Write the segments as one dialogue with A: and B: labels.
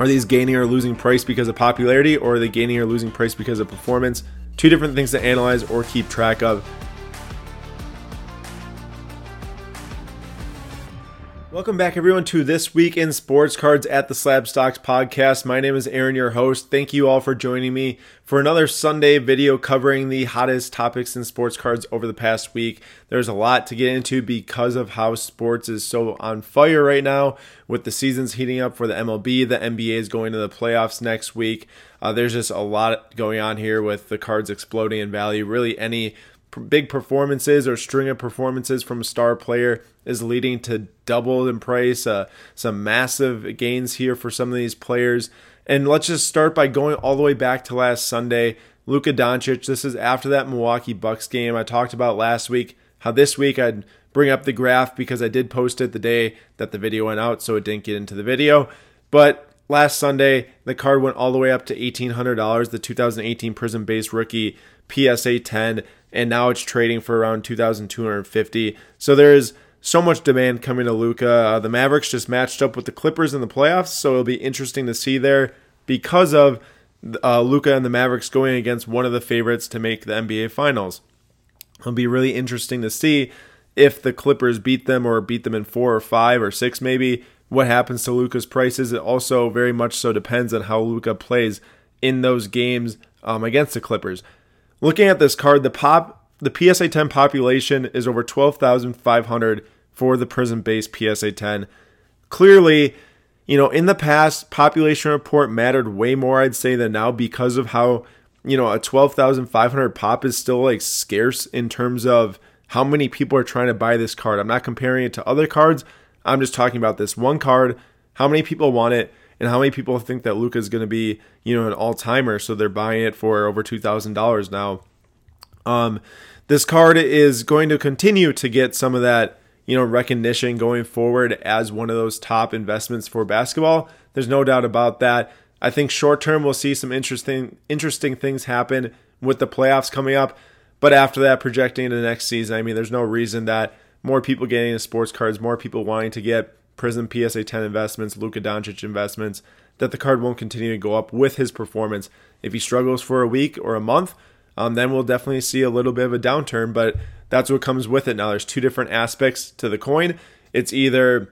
A: Are these gaining or losing price because of popularity, or are they gaining or losing price because of performance? Two different things to analyze or keep track of. Welcome back, everyone, to This Week in Sports Cards at the Slabstox podcast. My name is Aaron, your host. Thank you all for joining me for another Sunday video covering the hottest topics in sports cards over the past week. There's a lot to get into because of how sports is so on fire right now with the seasons heating up for the MLB. The NBA is going to the playoffs next week. Uh, there's just a lot going on here with the cards exploding in value. Really, any big performances or string of performances from a star player is leading to double in price, uh, some massive gains here for some of these players. And let's just start by going all the way back to last Sunday. Luka Doncic, this is after that Milwaukee Bucks game I talked about last week. How this week I'd bring up the graph because I did post it the day that the video went out, so it didn't get into the video. But last Sunday, the card went all the way up to $1,800, the 2018 Prizm Base Rookie PSA 10 and now it's trading for around 2,250. So there is so much demand coming to Luka. Uh, the Mavericks just matched up with the Clippers in the playoffs, so it'll be interesting to see there because of uh, Luka and the Mavericks going against one of the favorites to make the NBA Finals. It'll be really interesting to see if the Clippers beat them or beat them in four or five or six, maybe. What happens to Luka's prices? It also very much so depends on how Luka plays in those games um, against the Clippers. Looking at this card, the pop the PSA 10 population is over 12,500 for the Prizm base PSA 10. Clearly, you know, in the past, population report mattered way more, I'd say, than now because of how, you know, a 12,500 pop is still like scarce in terms of how many people are trying to buy this card. I'm not comparing it to other cards. I'm just talking about this one card, how many people want it, and how many people think that Luka is going to be, you know, an all timer, so they're buying it for over two thousand dollars now. Um, this card is going to continue to get some of that, you know, recognition going forward as one of those top investments for basketball. There's no doubt about that. I think short term we'll see some interesting interesting things happen with the playoffs coming up, but after that, projecting into the next season, I mean, there's no reason that more people getting into sports cards, more people wanting to get Prizm PSA 10 investments, Luka Doncic investments, that the card won't continue to go up with his performance. If he struggles for a week or a month, um, then we'll definitely see a little bit of a downturn, but that's what comes with it now. There's two different aspects to the coin. It's either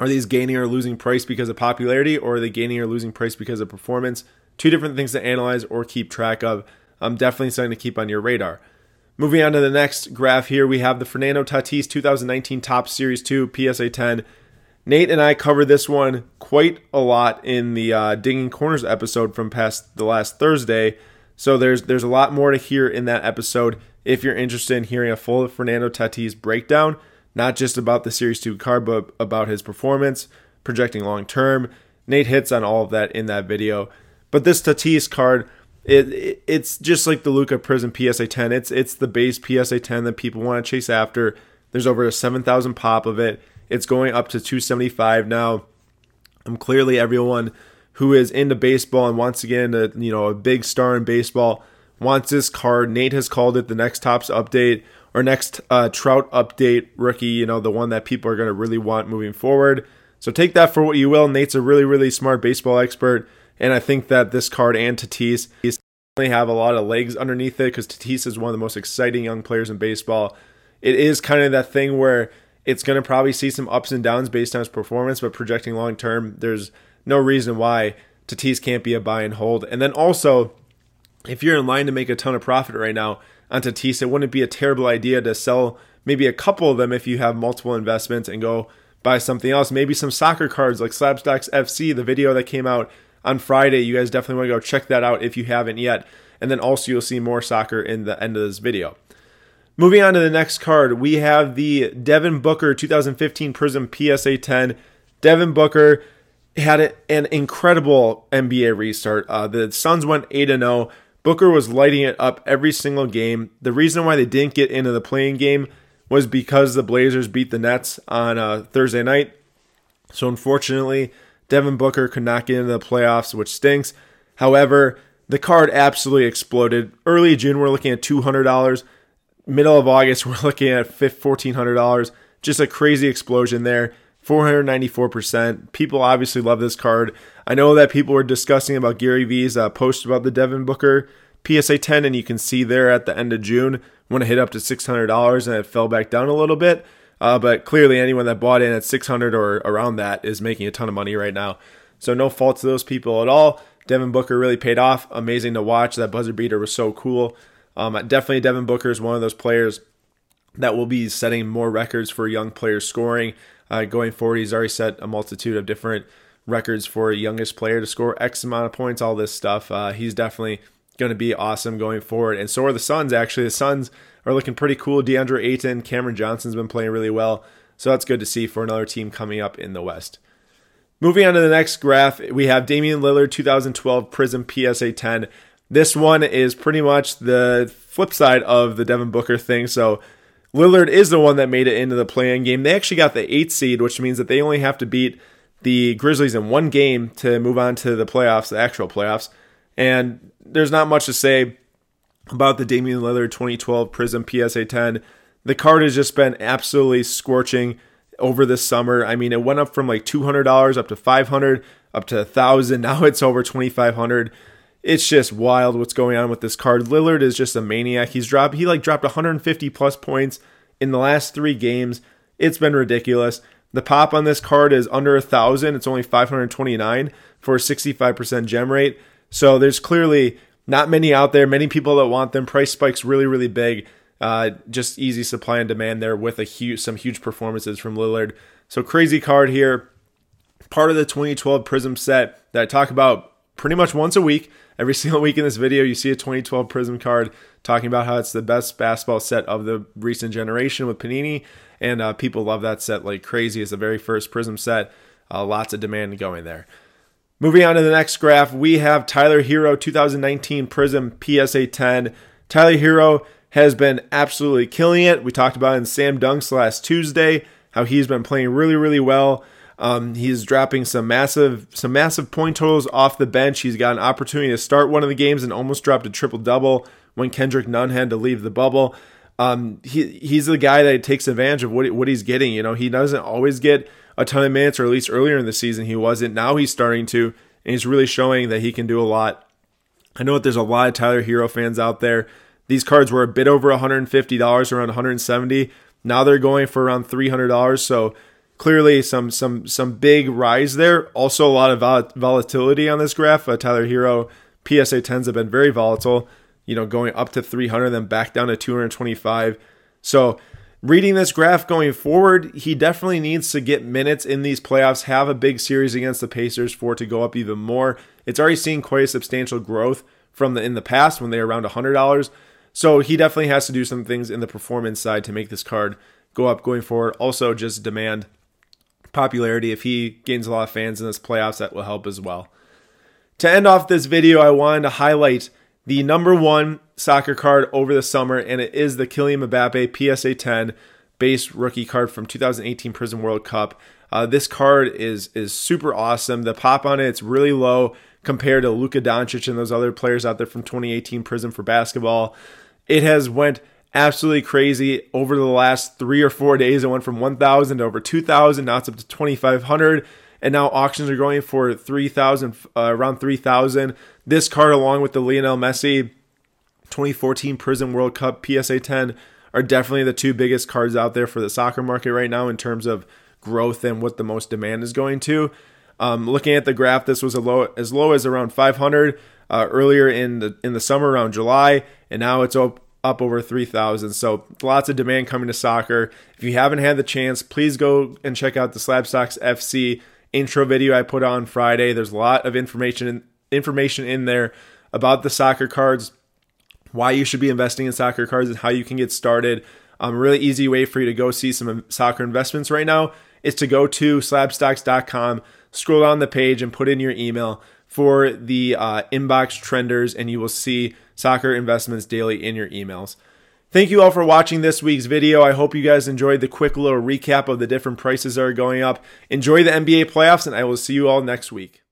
A: are these gaining or losing price because of popularity, or are they gaining or losing price because of performance? Two different things to analyze or keep track of. I'm definitely something to keep on your radar. Moving on to the next graph here, we have the Fernando Tatis 2019 Topps Series 2 PSA 10 Nate and I covered this one quite a lot in the uh, Digging Corners episode from past the last Thursday. So there's there's a lot more to hear in that episode if you're interested in hearing a full Fernando Tatis breakdown, not just about the Series 2 card, but about his performance, projecting long term. Nate hits on all of that in that video. But this Tatis card, it, it, it's just like the Luka Prizm PSA 10. It's it's the base PSA 10 that people want to chase after. There's over a 7,000 pop of it. It's going up to 275 now. I'm clearly everyone who is into baseball and wants to get into, you know, a big star in baseball wants this card. Nate has called it the next Topps update or next uh, Trout update rookie, you know, the one that people are going to really want moving forward. So take that for what you will. Nate's a really, really smart baseball expert. And I think that this card and Tatis have a lot of legs underneath it because Tatis is one of the most exciting young players in baseball. It is kind of that thing where it's going to probably see some ups and downs based on his performance, but projecting long term, there's no reason why Tatis can't be a buy and hold. And then also, if you're in line to make a ton of profit right now on Tatis, it wouldn't be a terrible idea to sell maybe a couple of them if you have multiple investments and go buy something else. Maybe some soccer cards like Slabstox FC, the video that came out on Friday. You guys definitely want to go check that out if you haven't yet. And then also you'll see more soccer in the end of this video. Moving on to the next card, we have the Devin Booker 2015 Prizm PSA 10. Devin Booker had an incredible NBA restart. Uh, the Suns went 8 0. Booker was lighting it up every single game. The reason why they didn't get into the play-in game was because the Blazers beat the Nets on uh, Thursday night. So unfortunately, Devin Booker could not get into the playoffs, which stinks. However, the card absolutely exploded. Early June, we're looking at $200 middle of August, we're looking at $1,400. Just a crazy explosion there. 494%. People obviously love this card. I know that people were discussing about Gary Vee's uh, post about the Devin Booker PSA 10, and you can see there at the end of June when it hit up to $600 and it fell back down a little bit. Uh, but clearly, anyone that bought in at 600 or around that is making a ton of money right now. So no fault to those people at all. Devin Booker really paid off. Amazing to watch. That buzzer beater was so cool. Um, definitely, Devin Booker is one of those players that will be setting more records for young players scoring. Uh, going forward, he's already set a multitude of different records for youngest player to score X amount of points, all this stuff. Uh, he's definitely going to be awesome going forward. And so are the Suns, actually. The Suns are looking pretty cool. DeAndre Ayton, Cameron Johnson's been playing really well. So that's good to see for another team coming up in the West. Moving on to the next graph, we have Damian Lillard 2012 Prizm PSA 10. This one is pretty much the flip side of the Devin Booker thing. So Lillard is the one that made it into the play-in game. They actually got the eight seed, which means that they only have to beat the Grizzlies in one game to move on to the playoffs, the actual playoffs. And there's not much to say about the Damian Lillard 2012 Prizm PSA 10. The card has just been absolutely scorching over this summer. I mean, it went up from like $200 up to 500 up to 1000 Now it's over 2500 It's just wild what's going on with this card. Lillard is just a maniac. He's dropped he like dropped 150 plus points in the last 3 games. It's been ridiculous. The pop on this card is under a thousand. It's only 529 for a 65% gem rate. So there's clearly not many out there. Many people that want them. Price spikes really, really big. Uh, just easy supply and demand there with a huge, some huge performances from Lillard. So crazy card here. Part of the 2012 Prizm set that I talk about pretty much once a week. Every single week in this video, you see a 2012 Prizm card talking about how it's the best basketball set of the recent generation with Panini, and uh, people love that set like crazy. It's the very first Prizm set. Uh, lots of demand going there. Moving on to the next graph, we have Tyler Herro 2019 Prizm PSA 10. Tyler Herro has been absolutely killing it. We talked about in Sam Dunks last Tuesday how he's been playing really, really well. Um, he's dropping some massive, some massive point totals off the bench. He's got an opportunity to start one of the games and almost dropped a triple double when Kendrick Nunn had to leave the bubble. Um, he he's the guy that takes advantage of what what he's getting. You know, he doesn't always get a ton of minutes, or at least earlier in the season he wasn't. Now he's starting to, and he's really showing that he can do a lot. I know that there's a lot of Tyler Herro fans out there. These cards were a bit over $150, around 170. Now they're going for around $300. So clearly some some some big rise there. Also a lot of vol- volatility on this graph. Uh, Tyler Herro PSA 10s have been very volatile. You know, going up to 300, then back down to 225. So reading this graph going forward, he definitely needs to get minutes in these playoffs, have a big series against the Pacers for it to go up even more. It's already seen quite a substantial growth from the in the past when they were around $100. So he definitely has to do some things in the performance side to make this card go up going forward. Also, just demand popularity. If he gains a lot of fans in this playoffs, that will help as well. To end off this video, I wanted to highlight the number one soccer card over the summer, and it is the Kylian Mbappe PSA 10 base rookie card from 2018 Prizm World Cup. Uh, this card is is super awesome. The pop on it, it's really low compared to Luka Doncic and those other players out there from 2018 Prizm for basketball. It has went absolutely crazy over the last three or four days. It went from 1,000 to over 2,000. Now it's up to 2,500 and now auctions are going for 3000 uh, around 3000 this card along with the Lionel Messi 2014 Prizm World Cup PSA 10 are definitely the two biggest cards out there for the soccer market right now in terms of growth and what the most demand is going to um, looking at the graph this was low, as low as around 500 uh, earlier in the in the summer around July and now it's up up over 3000 so lots of demand coming to soccer if you haven't had the chance please go and check out the slabstox fc intro video I put on Friday. There's a lot of information information in there about the soccer cards, why you should be investing in soccer cards, and how you can get started. Um, a really easy way for you to go see some soccer investments right now is to go to slabstox.com, scroll down the page, and put in your email for the uh, inbox trenders, and you will see soccer investments daily in your emails. Thank you all for watching this week's video. I hope you guys enjoyed the quick little recap of the different prices that are going up. Enjoy the NBA playoffs, and I will see you all next week.